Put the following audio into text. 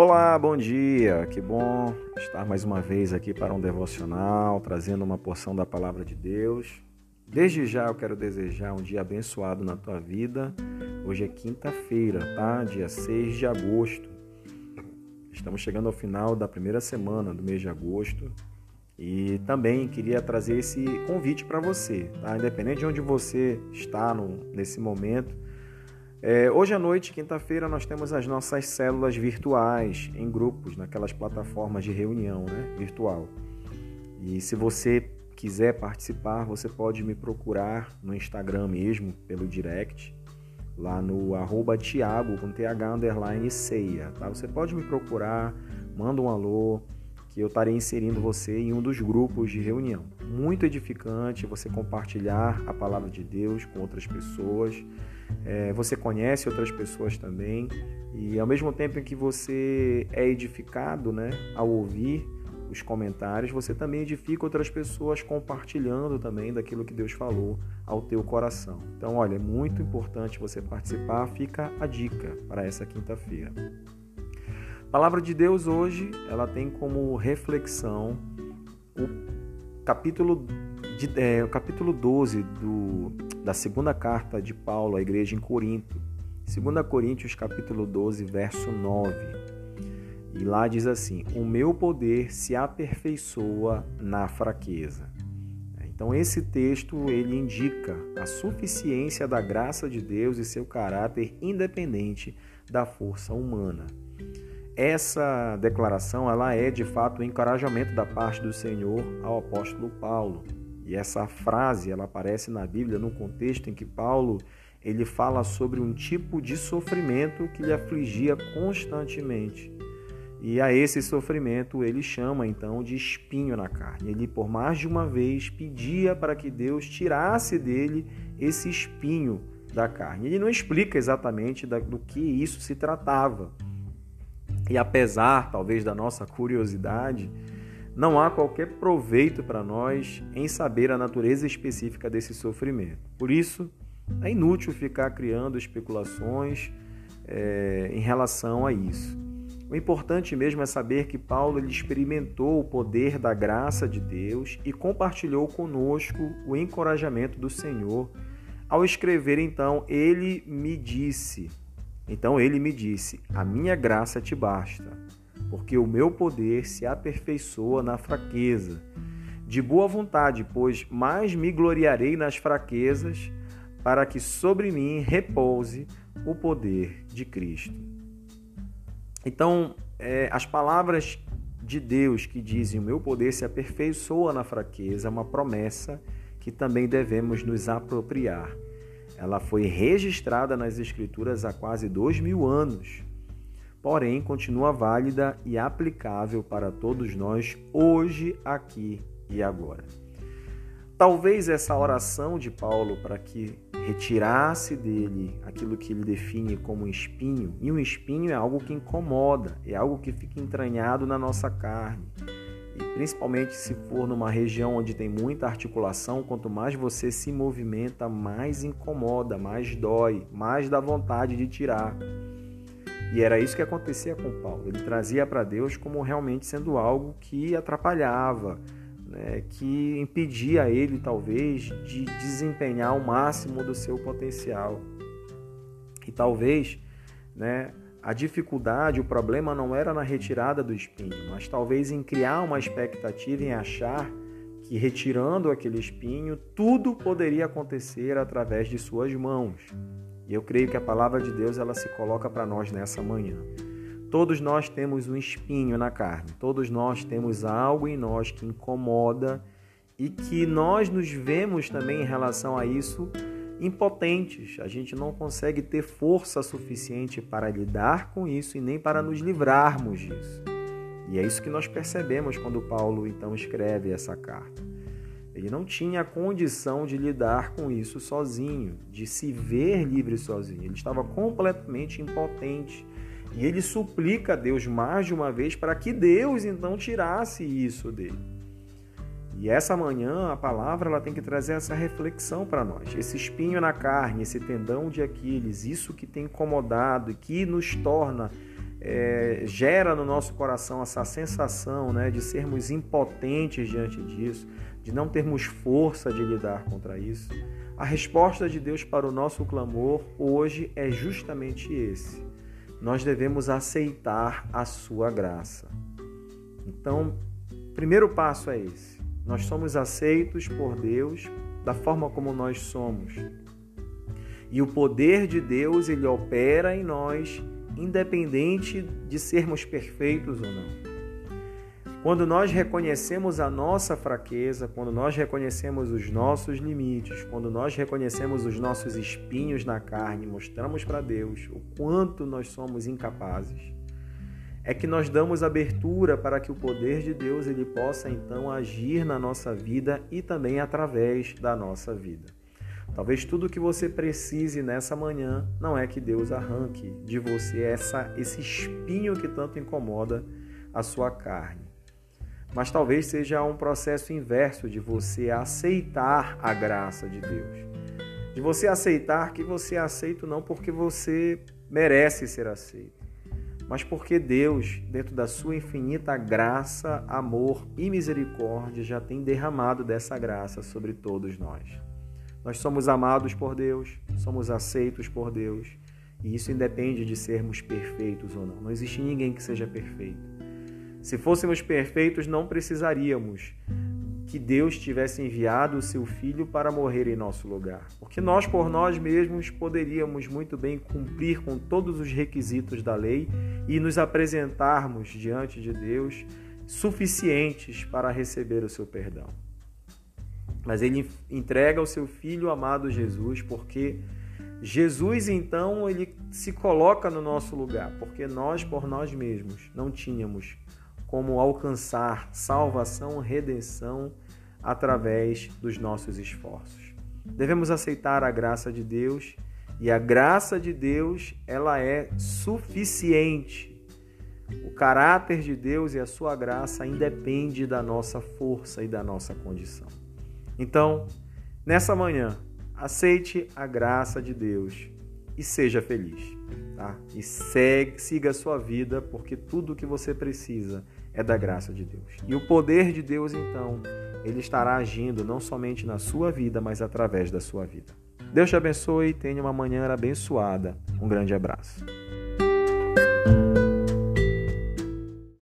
Olá, bom dia. Que bom estar mais uma vez aqui para um devocional, trazendo uma porção da palavra de Deus. Desde já eu quero desejar um dia abençoado na tua vida. Hoje é quinta-feira, tá? Dia 6 de agosto. Estamos chegando ao final da primeira semana do mês de agosto. E também queria trazer esse convite para você, tá? Independente de onde você está no, nesse momento, é, hoje à noite, quinta-feira, nós temos as nossas células virtuais em grupos, naquelas plataformas de reunião né, virtual. E se você quiser participar, você pode me procurar no Instagram mesmo, pelo direct, lá no arroba Thiago com TH underline ceia. Tá? Você pode me procurar, manda um alô, que eu estarei inserindo você em um dos grupos de reunião. Muito edificante você compartilhar a palavra de Deus com outras pessoas. É, você conhece outras pessoas também e ao mesmo tempo em que você é edificado, né, ao ouvir os comentários, você também edifica outras pessoas compartilhando também daquilo que Deus falou ao teu coração. Então, olha, é muito importante você participar. Fica a dica para essa quinta-feira. A palavra de Deus hoje, ela tem como reflexão o capítulo, de, é, o capítulo 12 do, da segunda carta de Paulo à igreja em Corinto. 2 Coríntios capítulo 12, verso 9. E lá diz assim: "O meu poder se aperfeiçoa na fraqueza". Então esse texto ele indica a suficiência da graça de Deus e seu caráter independente da força humana. Essa declaração ela é de fato um encorajamento da parte do Senhor ao apóstolo Paulo. E essa frase ela aparece na Bíblia no contexto em que Paulo ele fala sobre um tipo de sofrimento que lhe afligia constantemente. E a esse sofrimento ele chama então de espinho na carne. Ele por mais de uma vez pedia para que Deus tirasse dele esse espinho da carne. Ele não explica exatamente do que isso se tratava. E apesar, talvez, da nossa curiosidade, não há qualquer proveito para nós em saber a natureza específica desse sofrimento. Por isso, é inútil ficar criando especulações é, em relação a isso. O importante mesmo é saber que Paulo ele experimentou o poder da graça de Deus e compartilhou conosco o encorajamento do Senhor. Ao escrever, então, ele me disse: então ele me disse: A minha graça te basta, porque o meu poder se aperfeiçoa na fraqueza. De boa vontade, pois mais me gloriarei nas fraquezas, para que sobre mim repouse o poder de Cristo. Então, é, as palavras de Deus que dizem: O meu poder se aperfeiçoa na fraqueza, é uma promessa que também devemos nos apropriar. Ela foi registrada nas Escrituras há quase dois mil anos, porém continua válida e aplicável para todos nós hoje, aqui e agora. Talvez essa oração de Paulo para que retirasse dele aquilo que ele define como um espinho, e um espinho é algo que incomoda, é algo que fica entranhado na nossa carne e principalmente se for numa região onde tem muita articulação, quanto mais você se movimenta, mais incomoda, mais dói, mais dá vontade de tirar. E era isso que acontecia com Paulo. Ele trazia para Deus como realmente sendo algo que atrapalhava, né, que impedia ele, talvez, de desempenhar o máximo do seu potencial. E talvez, né, a dificuldade, o problema não era na retirada do espinho, mas talvez em criar uma expectativa em achar que retirando aquele espinho, tudo poderia acontecer através de suas mãos. E eu creio que a palavra de Deus ela se coloca para nós nessa manhã. Todos nós temos um espinho na carne, todos nós temos algo em nós que incomoda e que nós nos vemos também em relação a isso impotentes. A gente não consegue ter força suficiente para lidar com isso e nem para nos livrarmos disso. E é isso que nós percebemos quando Paulo então escreve essa carta. Ele não tinha condição de lidar com isso sozinho, de se ver livre sozinho. Ele estava completamente impotente. E ele suplica a Deus mais de uma vez para que Deus então tirasse isso dele. E essa manhã a palavra ela tem que trazer essa reflexão para nós. Esse espinho na carne, esse tendão de Aquiles, isso que tem incomodado e que nos torna é, gera no nosso coração essa sensação né, de sermos impotentes diante disso, de não termos força de lidar contra isso, a resposta de Deus para o nosso clamor hoje é justamente esse. Nós devemos aceitar a sua graça. Então, primeiro passo é esse. Nós somos aceitos por Deus da forma como nós somos. E o poder de Deus, ele opera em nós independente de sermos perfeitos ou não. Quando nós reconhecemos a nossa fraqueza, quando nós reconhecemos os nossos limites, quando nós reconhecemos os nossos espinhos na carne, mostramos para Deus o quanto nós somos incapazes, é que nós damos abertura para que o poder de Deus ele possa então agir na nossa vida e também através da nossa vida. Talvez tudo que você precise nessa manhã não é que Deus arranque de você essa, esse espinho que tanto incomoda a sua carne. Mas talvez seja um processo inverso de você aceitar a graça de Deus. De você aceitar que você é aceito não porque você merece ser aceito, mas porque Deus, dentro da sua infinita graça, amor e misericórdia, já tem derramado dessa graça sobre todos nós. Nós somos amados por Deus, somos aceitos por Deus, e isso independe de sermos perfeitos ou não. Não existe ninguém que seja perfeito. Se fôssemos perfeitos, não precisaríamos que Deus tivesse enviado o seu filho para morrer em nosso lugar, porque nós por nós mesmos poderíamos muito bem cumprir com todos os requisitos da lei e nos apresentarmos diante de Deus suficientes para receber o seu perdão. Mas ele entrega o seu filho amado Jesus, porque Jesus então ele se coloca no nosso lugar, porque nós por nós mesmos não tínhamos como alcançar salvação, redenção através dos nossos esforços. Devemos aceitar a graça de Deus e a graça de Deus, ela é suficiente. O caráter de Deus e a sua graça independe da nossa força e da nossa condição. Então, nessa manhã, aceite a graça de Deus e seja feliz, tá? E segue, siga a sua vida, porque tudo o que você precisa é da graça de Deus. E o poder de Deus, então, ele estará agindo não somente na sua vida, mas através da sua vida. Deus te abençoe e tenha uma manhã abençoada. Um grande abraço.